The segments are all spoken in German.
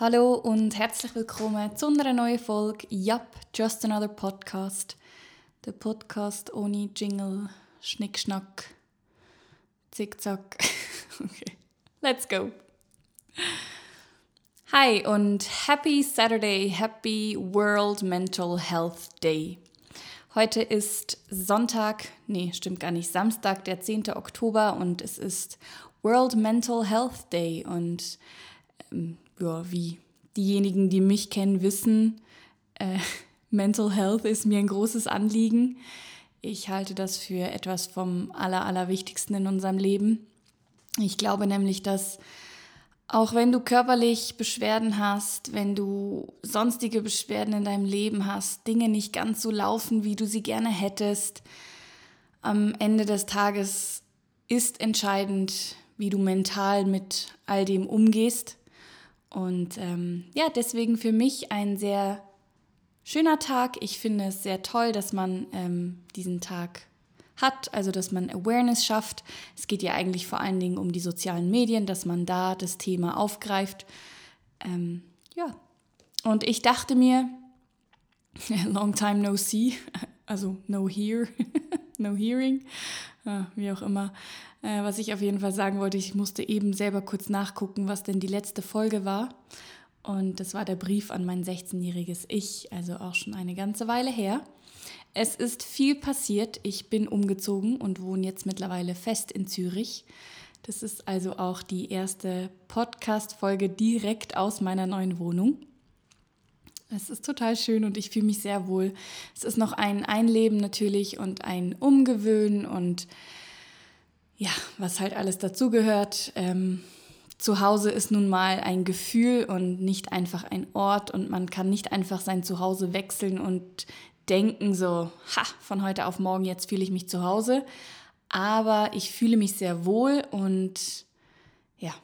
Hallo und herzlich willkommen zu einer neuen Folge Yup, Just Another Podcast. Der Podcast ohne Jingle, Schnickschnack, Zickzack. Okay, let's go. Hi und happy Saturday, happy World Mental Health Day. Heute ist Sonntag, nee, stimmt gar nicht, Samstag, der 10. Oktober und es ist World Mental Health Day und ähm, ja, wie diejenigen, die mich kennen, wissen, äh, Mental Health ist mir ein großes Anliegen. Ich halte das für etwas vom Aller, Allerwichtigsten in unserem Leben. Ich glaube nämlich, dass auch wenn du körperlich Beschwerden hast, wenn du sonstige Beschwerden in deinem Leben hast, Dinge nicht ganz so laufen, wie du sie gerne hättest, am Ende des Tages ist entscheidend, wie du mental mit all dem umgehst. Und ähm, ja, deswegen für mich ein sehr schöner Tag. Ich finde es sehr toll, dass man ähm, diesen Tag hat, also dass man Awareness schafft. Es geht ja eigentlich vor allen Dingen um die sozialen Medien, dass man da das Thema aufgreift. Ähm, ja, und ich dachte mir, long time no see, also no hear, no hearing, ja, wie auch immer. Äh, was ich auf jeden Fall sagen wollte, ich musste eben selber kurz nachgucken, was denn die letzte Folge war. Und das war der Brief an mein 16-jähriges Ich, also auch schon eine ganze Weile her. Es ist viel passiert. Ich bin umgezogen und wohne jetzt mittlerweile fest in Zürich. Das ist also auch die erste Podcast-Folge direkt aus meiner neuen Wohnung. Es ist total schön und ich fühle mich sehr wohl. Es ist noch ein Einleben natürlich und ein Umgewöhnen und ja, was halt alles dazugehört. Ähm, zu Hause ist nun mal ein Gefühl und nicht einfach ein Ort und man kann nicht einfach sein Zuhause wechseln und denken so, ha, von heute auf morgen jetzt fühle ich mich zu Hause. Aber ich fühle mich sehr wohl und ja,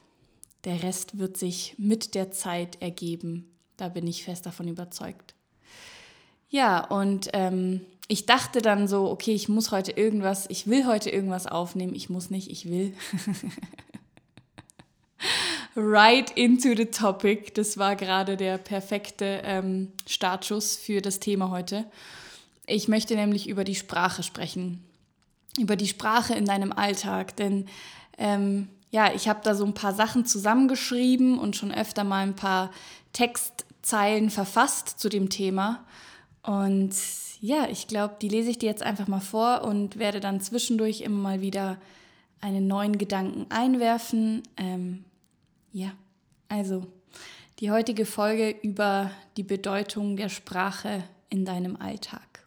der Rest wird sich mit der Zeit ergeben. Da bin ich fest davon überzeugt. Ja, und ähm, ich dachte dann so, okay, ich muss heute irgendwas, ich will heute irgendwas aufnehmen. Ich muss nicht, ich will. right into the topic. Das war gerade der perfekte ähm, Startschuss für das Thema heute. Ich möchte nämlich über die Sprache sprechen. Über die Sprache in deinem Alltag. Denn ähm, ja, ich habe da so ein paar Sachen zusammengeschrieben und schon öfter mal ein paar Text Zeilen verfasst zu dem Thema. Und ja, ich glaube, die lese ich dir jetzt einfach mal vor und werde dann zwischendurch immer mal wieder einen neuen Gedanken einwerfen. Ähm, ja, also die heutige Folge über die Bedeutung der Sprache in deinem Alltag.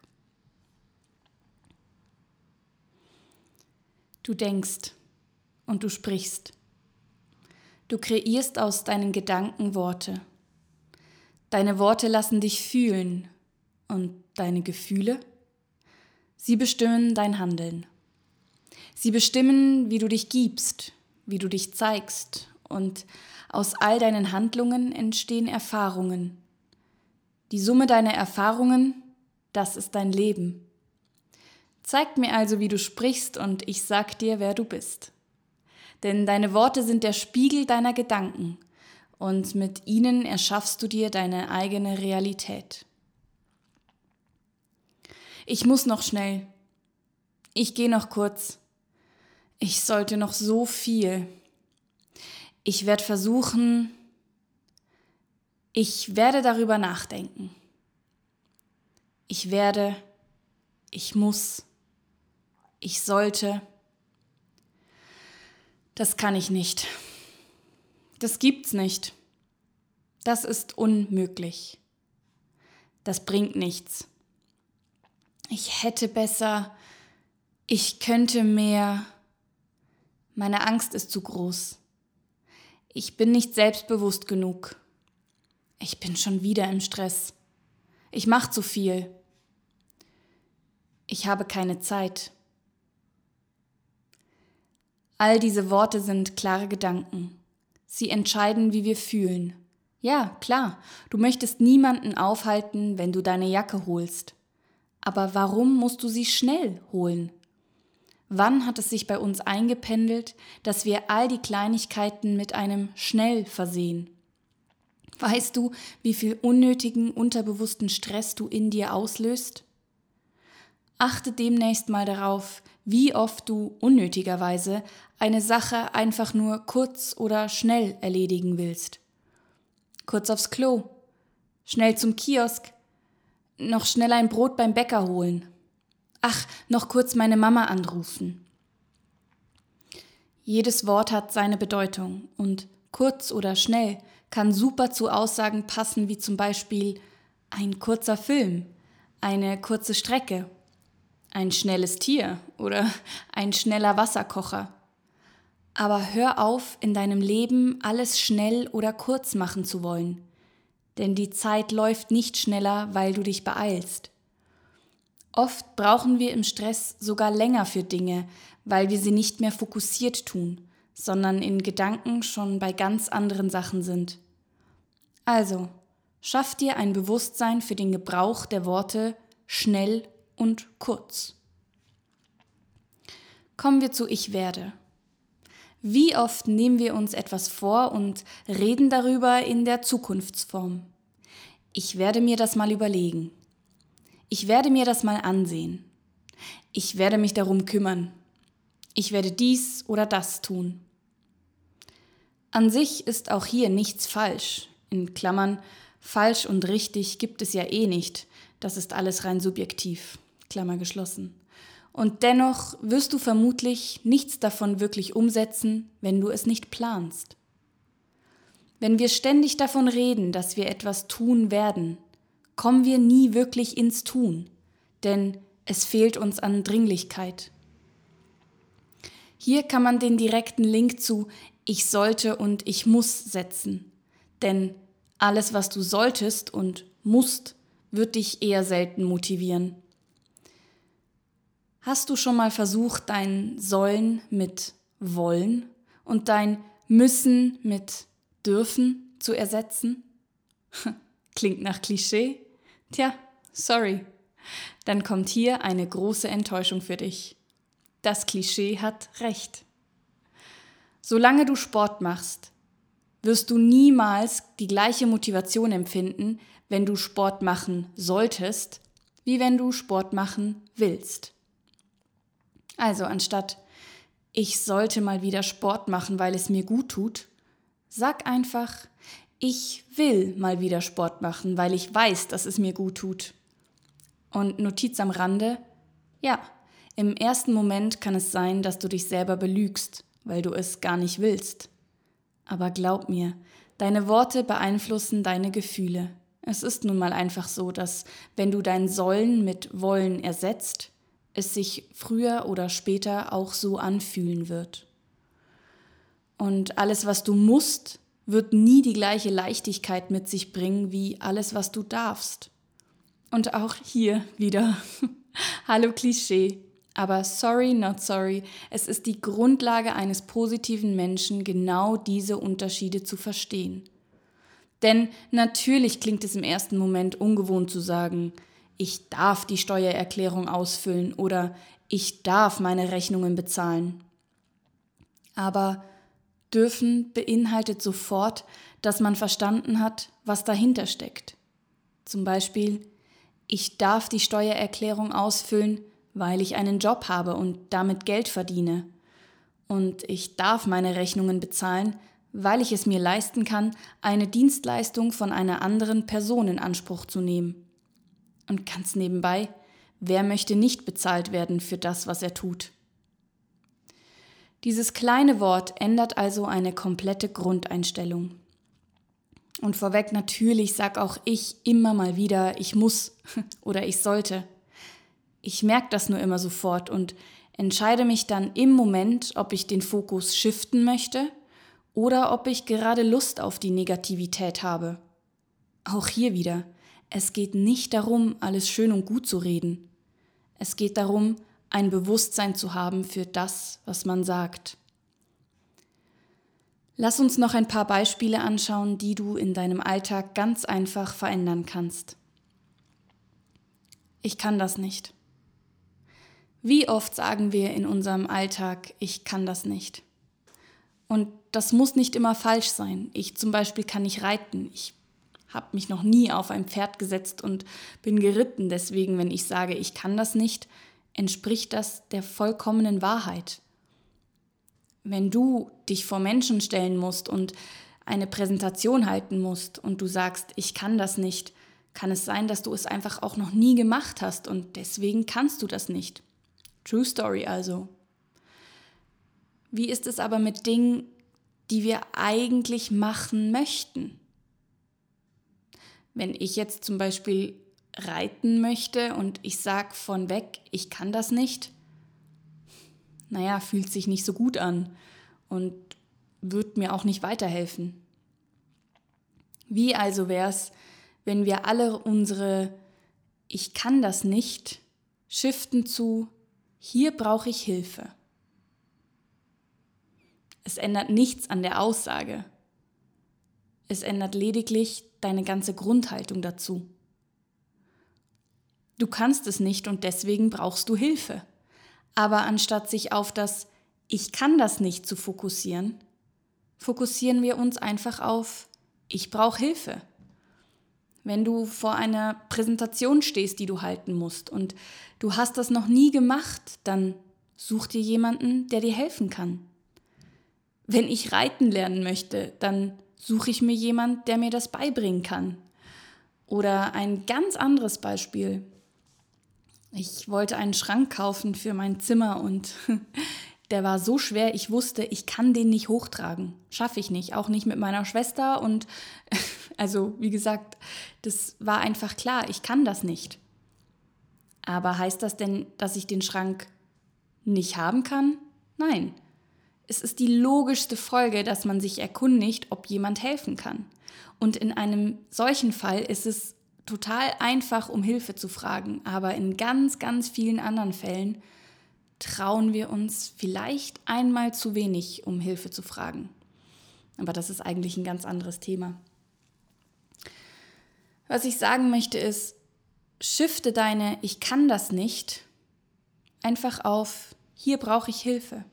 Du denkst und du sprichst. Du kreierst aus deinen Gedanken Worte. Deine Worte lassen dich fühlen und deine Gefühle, sie bestimmen dein Handeln. Sie bestimmen, wie du dich gibst, wie du dich zeigst und aus all deinen Handlungen entstehen Erfahrungen. Die Summe deiner Erfahrungen, das ist dein Leben. Zeig mir also, wie du sprichst und ich sag dir, wer du bist. Denn deine Worte sind der Spiegel deiner Gedanken und mit ihnen erschaffst du dir deine eigene Realität. Ich muss noch schnell. Ich gehe noch kurz. Ich sollte noch so viel. Ich werde versuchen, ich werde darüber nachdenken. Ich werde, ich muss, ich sollte. Das kann ich nicht. Das gibt's nicht. Das ist unmöglich. Das bringt nichts. Ich hätte besser, ich könnte mehr. Meine Angst ist zu groß. Ich bin nicht selbstbewusst genug. Ich bin schon wieder im Stress. Ich mache zu viel. Ich habe keine Zeit. All diese Worte sind klare Gedanken. Sie entscheiden, wie wir fühlen. Ja, klar, du möchtest niemanden aufhalten, wenn du deine Jacke holst. Aber warum musst du sie schnell holen? Wann hat es sich bei uns eingependelt, dass wir all die Kleinigkeiten mit einem schnell versehen? Weißt du, wie viel unnötigen, unterbewussten Stress du in dir auslöst? Achte demnächst mal darauf, wie oft du unnötigerweise eine Sache einfach nur kurz oder schnell erledigen willst. Kurz aufs Klo, schnell zum Kiosk, noch schnell ein Brot beim Bäcker holen. Ach, noch kurz meine Mama anrufen. Jedes Wort hat seine Bedeutung und kurz oder schnell kann super zu Aussagen passen wie zum Beispiel ein kurzer Film, eine kurze Strecke, ein schnelles Tier oder ein schneller Wasserkocher. Aber hör auf, in deinem Leben alles schnell oder kurz machen zu wollen, denn die Zeit läuft nicht schneller, weil du dich beeilst. Oft brauchen wir im Stress sogar länger für Dinge, weil wir sie nicht mehr fokussiert tun, sondern in Gedanken schon bei ganz anderen Sachen sind. Also, schaff dir ein Bewusstsein für den Gebrauch der Worte schnell und kurz. Kommen wir zu Ich werde. Wie oft nehmen wir uns etwas vor und reden darüber in der Zukunftsform? Ich werde mir das mal überlegen. Ich werde mir das mal ansehen. Ich werde mich darum kümmern. Ich werde dies oder das tun. An sich ist auch hier nichts falsch in Klammern, falsch und richtig gibt es ja eh nicht. Das ist alles rein subjektiv. Klammer geschlossen. Und dennoch wirst du vermutlich nichts davon wirklich umsetzen, wenn du es nicht planst. Wenn wir ständig davon reden, dass wir etwas tun werden, kommen wir nie wirklich ins Tun, denn es fehlt uns an Dringlichkeit. Hier kann man den direkten Link zu ich sollte und ich muss setzen, denn alles, was du solltest und musst, wird dich eher selten motivieren. Hast du schon mal versucht, dein Sollen mit Wollen und dein Müssen mit Dürfen zu ersetzen? Klingt nach Klischee? Tja, sorry. Dann kommt hier eine große Enttäuschung für dich. Das Klischee hat recht. Solange du Sport machst, wirst du niemals die gleiche Motivation empfinden, wenn du Sport machen solltest, wie wenn du Sport machen willst. Also anstatt ich sollte mal wieder Sport machen, weil es mir gut tut, sag einfach ich will mal wieder Sport machen, weil ich weiß, dass es mir gut tut. Und Notiz am Rande, ja, im ersten Moment kann es sein, dass du dich selber belügst, weil du es gar nicht willst. Aber glaub mir, deine Worte beeinflussen deine Gefühle. Es ist nun mal einfach so, dass wenn du dein Sollen mit Wollen ersetzt, es sich früher oder später auch so anfühlen wird. Und alles, was du musst, wird nie die gleiche Leichtigkeit mit sich bringen wie alles, was du darfst. Und auch hier wieder. Hallo Klischee. Aber sorry, not sorry, es ist die Grundlage eines positiven Menschen, genau diese Unterschiede zu verstehen. Denn natürlich klingt es im ersten Moment ungewohnt zu sagen, ich darf die Steuererklärung ausfüllen oder ich darf meine Rechnungen bezahlen. Aber dürfen beinhaltet sofort, dass man verstanden hat, was dahinter steckt. Zum Beispiel, ich darf die Steuererklärung ausfüllen, weil ich einen Job habe und damit Geld verdiene. Und ich darf meine Rechnungen bezahlen, weil ich es mir leisten kann, eine Dienstleistung von einer anderen Person in Anspruch zu nehmen. Und ganz nebenbei, wer möchte nicht bezahlt werden für das, was er tut? Dieses kleine Wort ändert also eine komplette Grundeinstellung. Und vorweg natürlich sag auch ich immer mal wieder, ich muss oder ich sollte. Ich merke das nur immer sofort und entscheide mich dann im Moment, ob ich den Fokus shiften möchte oder ob ich gerade Lust auf die Negativität habe. Auch hier wieder, es geht nicht darum, alles schön und gut zu reden. Es geht darum, ein Bewusstsein zu haben für das, was man sagt. Lass uns noch ein paar Beispiele anschauen, die du in deinem Alltag ganz einfach verändern kannst. Ich kann das nicht. Wie oft sagen wir in unserem Alltag, ich kann das nicht? Und das muss nicht immer falsch sein. Ich zum Beispiel kann nicht reiten, ich habe mich noch nie auf ein Pferd gesetzt und bin geritten. Deswegen, wenn ich sage, ich kann das nicht, entspricht das der vollkommenen Wahrheit. Wenn du dich vor Menschen stellen musst und eine Präsentation halten musst und du sagst, ich kann das nicht, kann es sein, dass du es einfach auch noch nie gemacht hast und deswegen kannst du das nicht. True Story also. Wie ist es aber mit Dingen, die wir eigentlich machen möchten? Wenn ich jetzt zum Beispiel reiten möchte und ich sage von weg, ich kann das nicht, naja, fühlt sich nicht so gut an und wird mir auch nicht weiterhelfen. Wie also wäre es, wenn wir alle unsere Ich kann das nicht shiften zu Hier brauche ich Hilfe? Es ändert nichts an der Aussage. Es ändert lediglich deine ganze Grundhaltung dazu. Du kannst es nicht und deswegen brauchst du Hilfe. Aber anstatt sich auf das Ich kann das nicht zu fokussieren, fokussieren wir uns einfach auf Ich brauche Hilfe. Wenn du vor einer Präsentation stehst, die du halten musst und du hast das noch nie gemacht, dann such dir jemanden, der dir helfen kann. Wenn ich reiten lernen möchte, dann suche ich mir jemanden, der mir das beibringen kann. Oder ein ganz anderes Beispiel. Ich wollte einen Schrank kaufen für mein Zimmer und der war so schwer, ich wusste, ich kann den nicht hochtragen. Schaffe ich nicht, auch nicht mit meiner Schwester. Und also, wie gesagt, das war einfach klar, ich kann das nicht. Aber heißt das denn, dass ich den Schrank nicht haben kann? Nein. Es ist die logischste Folge, dass man sich erkundigt, ob jemand helfen kann. Und in einem solchen Fall ist es total einfach, um Hilfe zu fragen, aber in ganz, ganz vielen anderen Fällen trauen wir uns vielleicht einmal zu wenig, um Hilfe zu fragen. Aber das ist eigentlich ein ganz anderes Thema. Was ich sagen möchte ist, shifte deine Ich kann das nicht einfach auf Hier brauche ich Hilfe.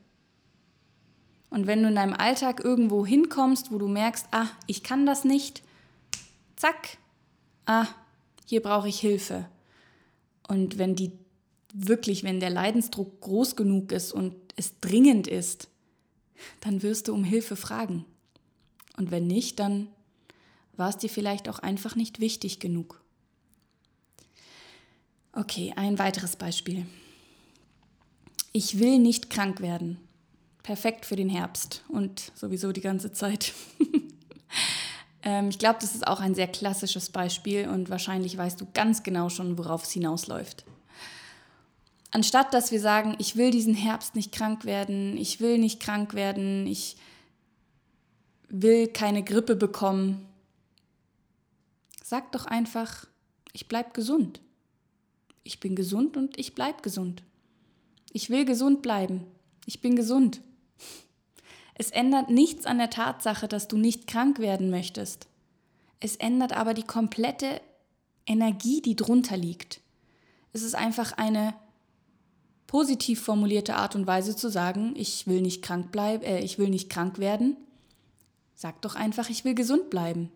Und wenn du in deinem Alltag irgendwo hinkommst, wo du merkst, ah, ich kann das nicht, zack, ah, hier brauche ich Hilfe. Und wenn die wirklich, wenn der Leidensdruck groß genug ist und es dringend ist, dann wirst du um Hilfe fragen. Und wenn nicht, dann war es dir vielleicht auch einfach nicht wichtig genug. Okay, ein weiteres Beispiel. Ich will nicht krank werden. Perfekt für den Herbst und sowieso die ganze Zeit. ähm, ich glaube, das ist auch ein sehr klassisches Beispiel und wahrscheinlich weißt du ganz genau schon, worauf es hinausläuft. Anstatt dass wir sagen, ich will diesen Herbst nicht krank werden, ich will nicht krank werden, ich will keine Grippe bekommen, sag doch einfach, ich bleib gesund. Ich bin gesund und ich bleib gesund. Ich will gesund bleiben. Ich bin gesund. Es ändert nichts an der Tatsache, dass du nicht krank werden möchtest. Es ändert aber die komplette Energie, die drunter liegt. Es ist einfach eine positiv formulierte Art und Weise zu sagen, ich will nicht krank bleiben, äh, ich will nicht krank werden. Sag doch einfach, ich will gesund bleiben.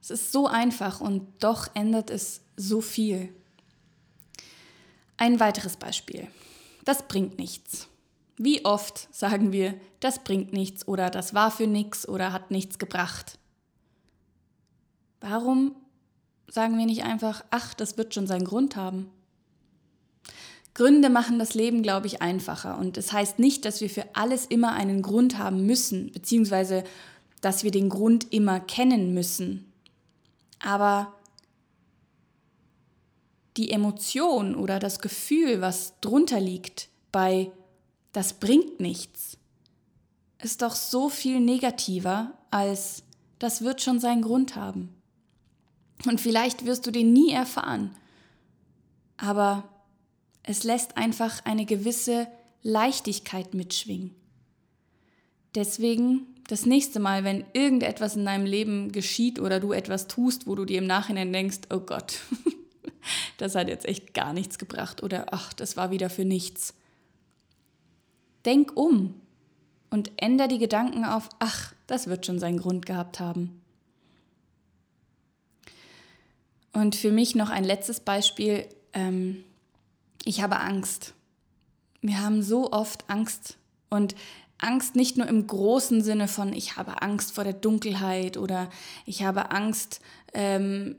Es ist so einfach und doch ändert es so viel. Ein weiteres Beispiel. Das bringt nichts. Wie oft sagen wir, das bringt nichts oder das war für nichts oder hat nichts gebracht? Warum sagen wir nicht einfach, ach, das wird schon seinen Grund haben? Gründe machen das Leben, glaube ich, einfacher. Und es das heißt nicht, dass wir für alles immer einen Grund haben müssen, beziehungsweise dass wir den Grund immer kennen müssen. Aber die Emotion oder das Gefühl, was drunter liegt bei das bringt nichts, ist doch so viel negativer als das wird schon seinen Grund haben. Und vielleicht wirst du den nie erfahren. Aber es lässt einfach eine gewisse Leichtigkeit mitschwingen. Deswegen das nächste Mal, wenn irgendetwas in deinem Leben geschieht oder du etwas tust, wo du dir im Nachhinein denkst, oh Gott, das hat jetzt echt gar nichts gebracht oder ach, das war wieder für nichts. Denk um und änder die Gedanken auf, ach, das wird schon seinen Grund gehabt haben. Und für mich noch ein letztes Beispiel. Ähm, ich habe Angst. Wir haben so oft Angst. Und Angst nicht nur im großen Sinne von, ich habe Angst vor der Dunkelheit oder ich habe Angst, ähm,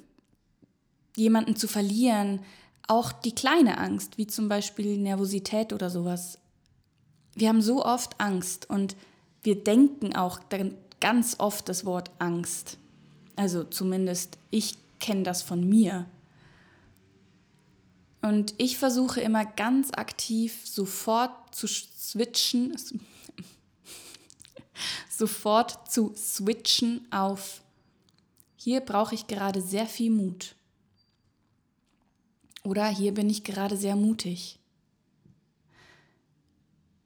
jemanden zu verlieren. Auch die kleine Angst, wie zum Beispiel Nervosität oder sowas. Wir haben so oft Angst und wir denken auch ganz oft das Wort Angst. Also zumindest ich kenne das von mir. Und ich versuche immer ganz aktiv sofort zu switchen, sofort zu switchen auf, hier brauche ich gerade sehr viel Mut. Oder hier bin ich gerade sehr mutig.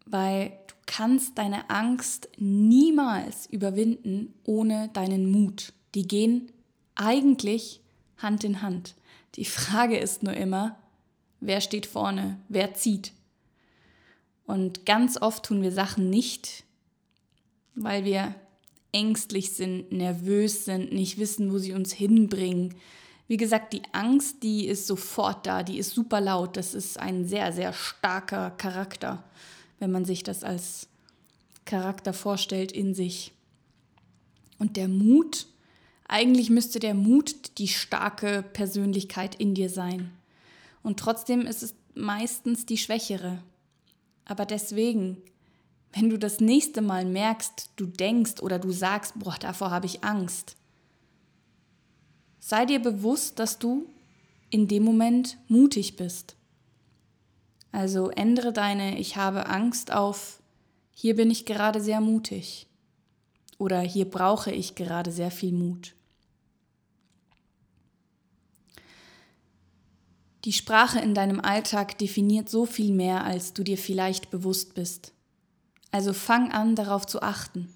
Weil du kannst deine Angst niemals überwinden ohne deinen Mut. Die gehen eigentlich Hand in Hand. Die Frage ist nur immer, wer steht vorne, wer zieht. Und ganz oft tun wir Sachen nicht, weil wir ängstlich sind, nervös sind, nicht wissen, wo sie uns hinbringen. Wie gesagt, die Angst, die ist sofort da, die ist super laut. Das ist ein sehr, sehr starker Charakter, wenn man sich das als Charakter vorstellt in sich. Und der Mut, eigentlich müsste der Mut die starke Persönlichkeit in dir sein. Und trotzdem ist es meistens die schwächere. Aber deswegen wenn du das nächste Mal merkst, du denkst oder du sagst, boah, davor habe ich Angst, sei dir bewusst, dass du in dem Moment mutig bist. Also ändere deine Ich habe Angst auf Hier bin ich gerade sehr mutig oder Hier brauche ich gerade sehr viel Mut. Die Sprache in deinem Alltag definiert so viel mehr, als du dir vielleicht bewusst bist. Also fang an, darauf zu achten.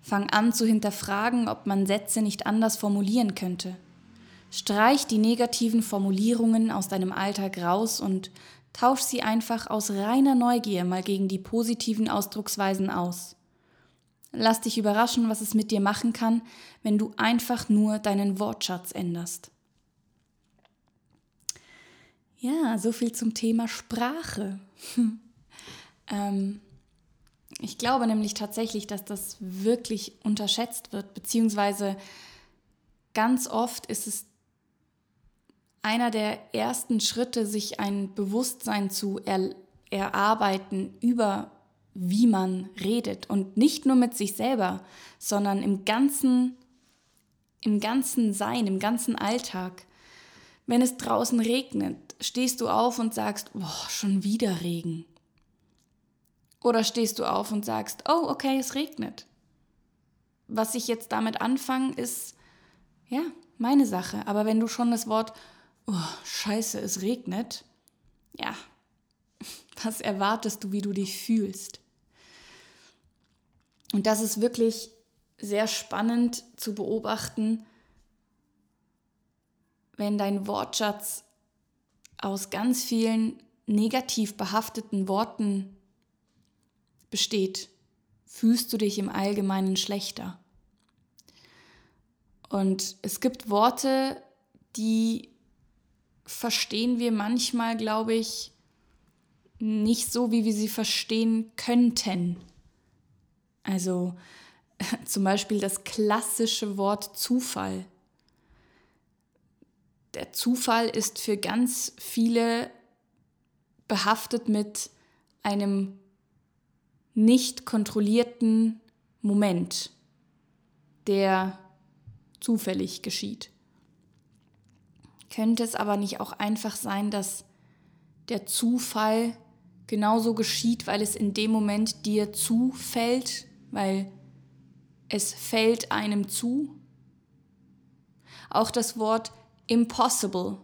Fang an zu hinterfragen, ob man Sätze nicht anders formulieren könnte. Streich die negativen Formulierungen aus deinem Alltag raus und tausch sie einfach aus reiner Neugier mal gegen die positiven Ausdrucksweisen aus. Lass dich überraschen, was es mit dir machen kann, wenn du einfach nur deinen Wortschatz änderst. Ja, so viel zum Thema Sprache. ähm, ich glaube nämlich tatsächlich, dass das wirklich unterschätzt wird, beziehungsweise ganz oft ist es einer der ersten Schritte, sich ein Bewusstsein zu er erarbeiten über wie man redet und nicht nur mit sich selber, sondern im ganzen im ganzen Sein, im ganzen Alltag. Wenn es draußen regnet, stehst du auf und sagst, boah, schon wieder Regen. Oder stehst du auf und sagst, oh, okay, es regnet. Was ich jetzt damit anfange, ist, ja, meine Sache. Aber wenn du schon das Wort, oh, scheiße, es regnet, ja, was erwartest du, wie du dich fühlst? Und das ist wirklich sehr spannend zu beobachten, wenn dein Wortschatz aus ganz vielen negativ behafteten Worten besteht, fühlst du dich im Allgemeinen schlechter. Und es gibt Worte, die verstehen wir manchmal, glaube ich, nicht so, wie wir sie verstehen könnten. Also zum Beispiel das klassische Wort Zufall. Der Zufall ist für ganz viele behaftet mit einem nicht kontrollierten Moment, der zufällig geschieht. Könnte es aber nicht auch einfach sein, dass der Zufall genauso geschieht, weil es in dem Moment dir zufällt, weil es fällt einem zu? Auch das Wort impossible.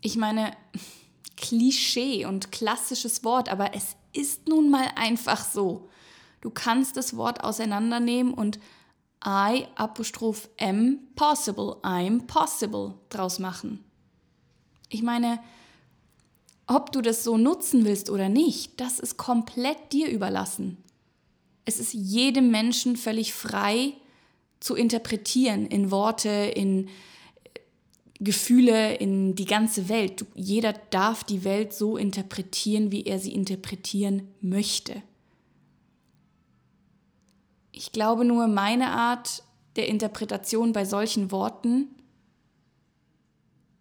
Ich meine, Klischee und klassisches Wort, aber es ist nun mal einfach so. Du kannst das Wort auseinandernehmen und I apostroph M possible, I'm possible draus machen. Ich meine, ob du das so nutzen willst oder nicht, das ist komplett dir überlassen. Es ist jedem Menschen völlig frei zu interpretieren in Worte, in Gefühle in die ganze Welt. Jeder darf die Welt so interpretieren, wie er sie interpretieren möchte. Ich glaube nur, meine Art der Interpretation bei solchen Worten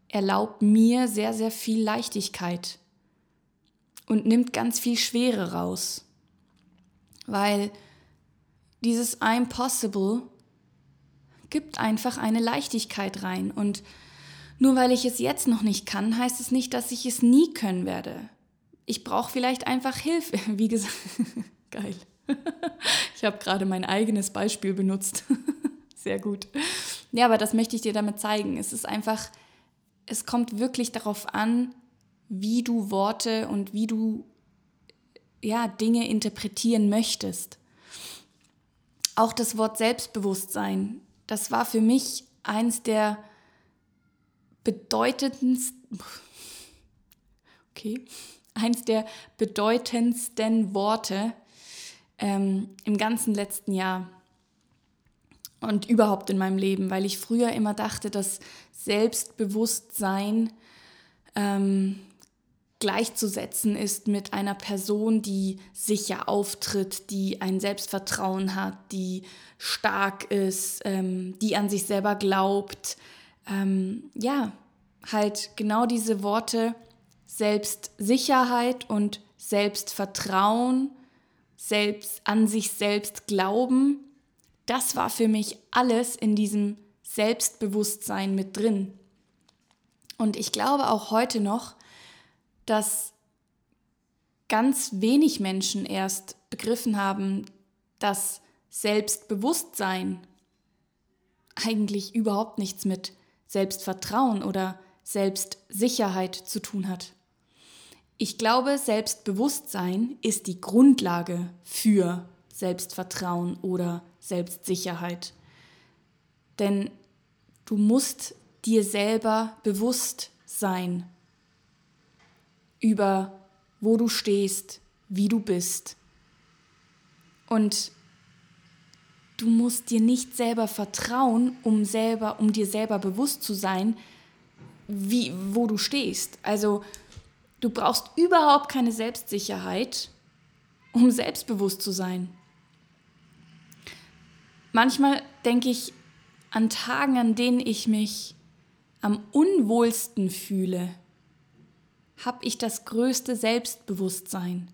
erlaubt mir sehr, sehr viel Leichtigkeit und nimmt ganz viel Schwere raus. Weil dieses I'm possible gibt einfach eine Leichtigkeit rein. Und nur weil ich es jetzt noch nicht kann, heißt es nicht, dass ich es nie können werde. Ich brauche vielleicht einfach Hilfe. Wie gesagt, geil. Ich habe gerade mein eigenes Beispiel benutzt. Sehr gut. Ja, aber das möchte ich dir damit zeigen. Es ist einfach, es kommt wirklich darauf an, wie du Worte und wie du ja, Dinge interpretieren möchtest. Auch das Wort Selbstbewusstsein, das war für mich eins der bedeutendsten, okay, eins der bedeutendsten Worte ähm, im ganzen letzten Jahr und überhaupt in meinem Leben, weil ich früher immer dachte, dass Selbstbewusstsein ähm, gleichzusetzen ist mit einer Person, die sicher auftritt, die ein Selbstvertrauen hat, die stark ist, ähm, die an sich selber glaubt. Ähm, ja, halt genau diese Worte Selbstsicherheit und Selbstvertrauen, selbst an sich selbst glauben, das war für mich alles in diesem Selbstbewusstsein mit drin. Und ich glaube auch heute noch, dass ganz wenig Menschen erst begriffen haben, dass Selbstbewusstsein eigentlich überhaupt nichts mit Selbstvertrauen oder Selbstsicherheit zu tun hat. Ich glaube, Selbstbewusstsein ist die Grundlage für Selbstvertrauen oder Selbstsicherheit. Denn du musst dir selber bewusst sein, über wo du stehst, wie du bist. Und du musst dir nicht selber vertrauen, um selber, um dir selber bewusst zu sein, wie, wo du stehst. Also du brauchst überhaupt keine Selbstsicherheit, um selbstbewusst zu sein. Manchmal denke ich an Tagen, an denen ich mich am unwohlsten fühle, habe ich das größte Selbstbewusstsein,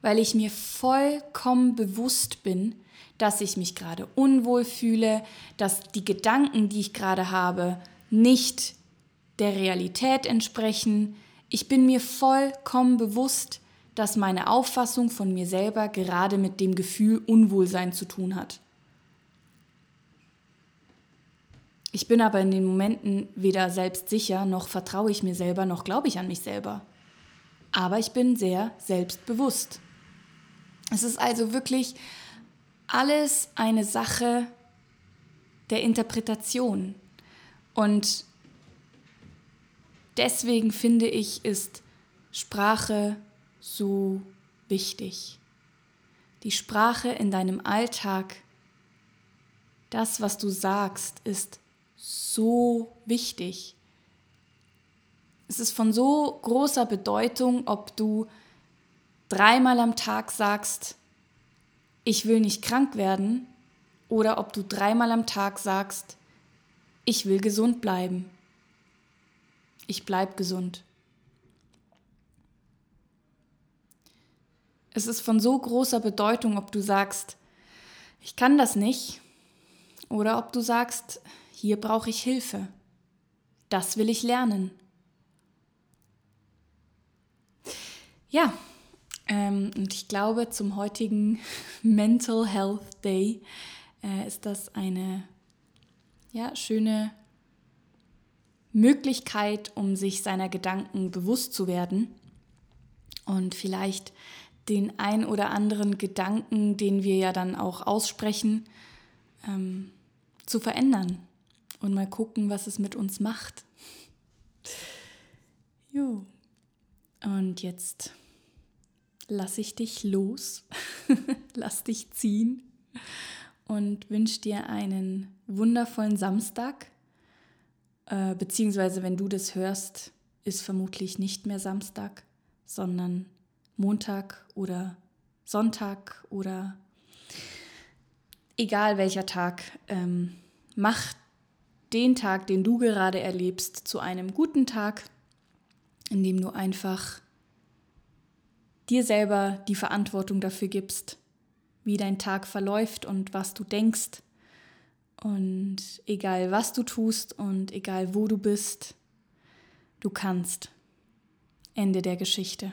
weil ich mir vollkommen bewusst bin, dass ich mich gerade unwohl fühle, dass die Gedanken, die ich gerade habe, nicht der Realität entsprechen. Ich bin mir vollkommen bewusst, dass meine Auffassung von mir selber gerade mit dem Gefühl Unwohlsein zu tun hat. Ich bin aber in den Momenten weder selbstsicher, noch vertraue ich mir selber, noch glaube ich an mich selber. Aber ich bin sehr selbstbewusst. Es ist also wirklich alles eine Sache der Interpretation. Und deswegen finde ich, ist Sprache so wichtig. Die Sprache in deinem Alltag, das, was du sagst, ist so wichtig. Es ist von so großer Bedeutung, ob du dreimal am Tag sagst, ich will nicht krank werden, oder ob du dreimal am Tag sagst, ich will gesund bleiben. Ich bleib gesund. Es ist von so großer Bedeutung, ob du sagst, ich kann das nicht, oder ob du sagst, hier brauche ich Hilfe. Das will ich lernen. Ja, ähm, und ich glaube, zum heutigen Mental Health Day äh, ist das eine ja, schöne Möglichkeit, um sich seiner Gedanken bewusst zu werden und vielleicht den ein oder anderen Gedanken, den wir ja dann auch aussprechen, ähm, zu verändern und mal gucken, was es mit uns macht. Jo. Und jetzt lasse ich dich los, lass dich ziehen und wünsche dir einen wundervollen Samstag. Äh, beziehungsweise, wenn du das hörst, ist vermutlich nicht mehr Samstag, sondern Montag oder Sonntag oder egal welcher Tag. Ähm, mach den Tag, den du gerade erlebst, zu einem guten Tag, indem du einfach dir selber die Verantwortung dafür gibst, wie dein Tag verläuft und was du denkst. Und egal was du tust und egal wo du bist, du kannst. Ende der Geschichte.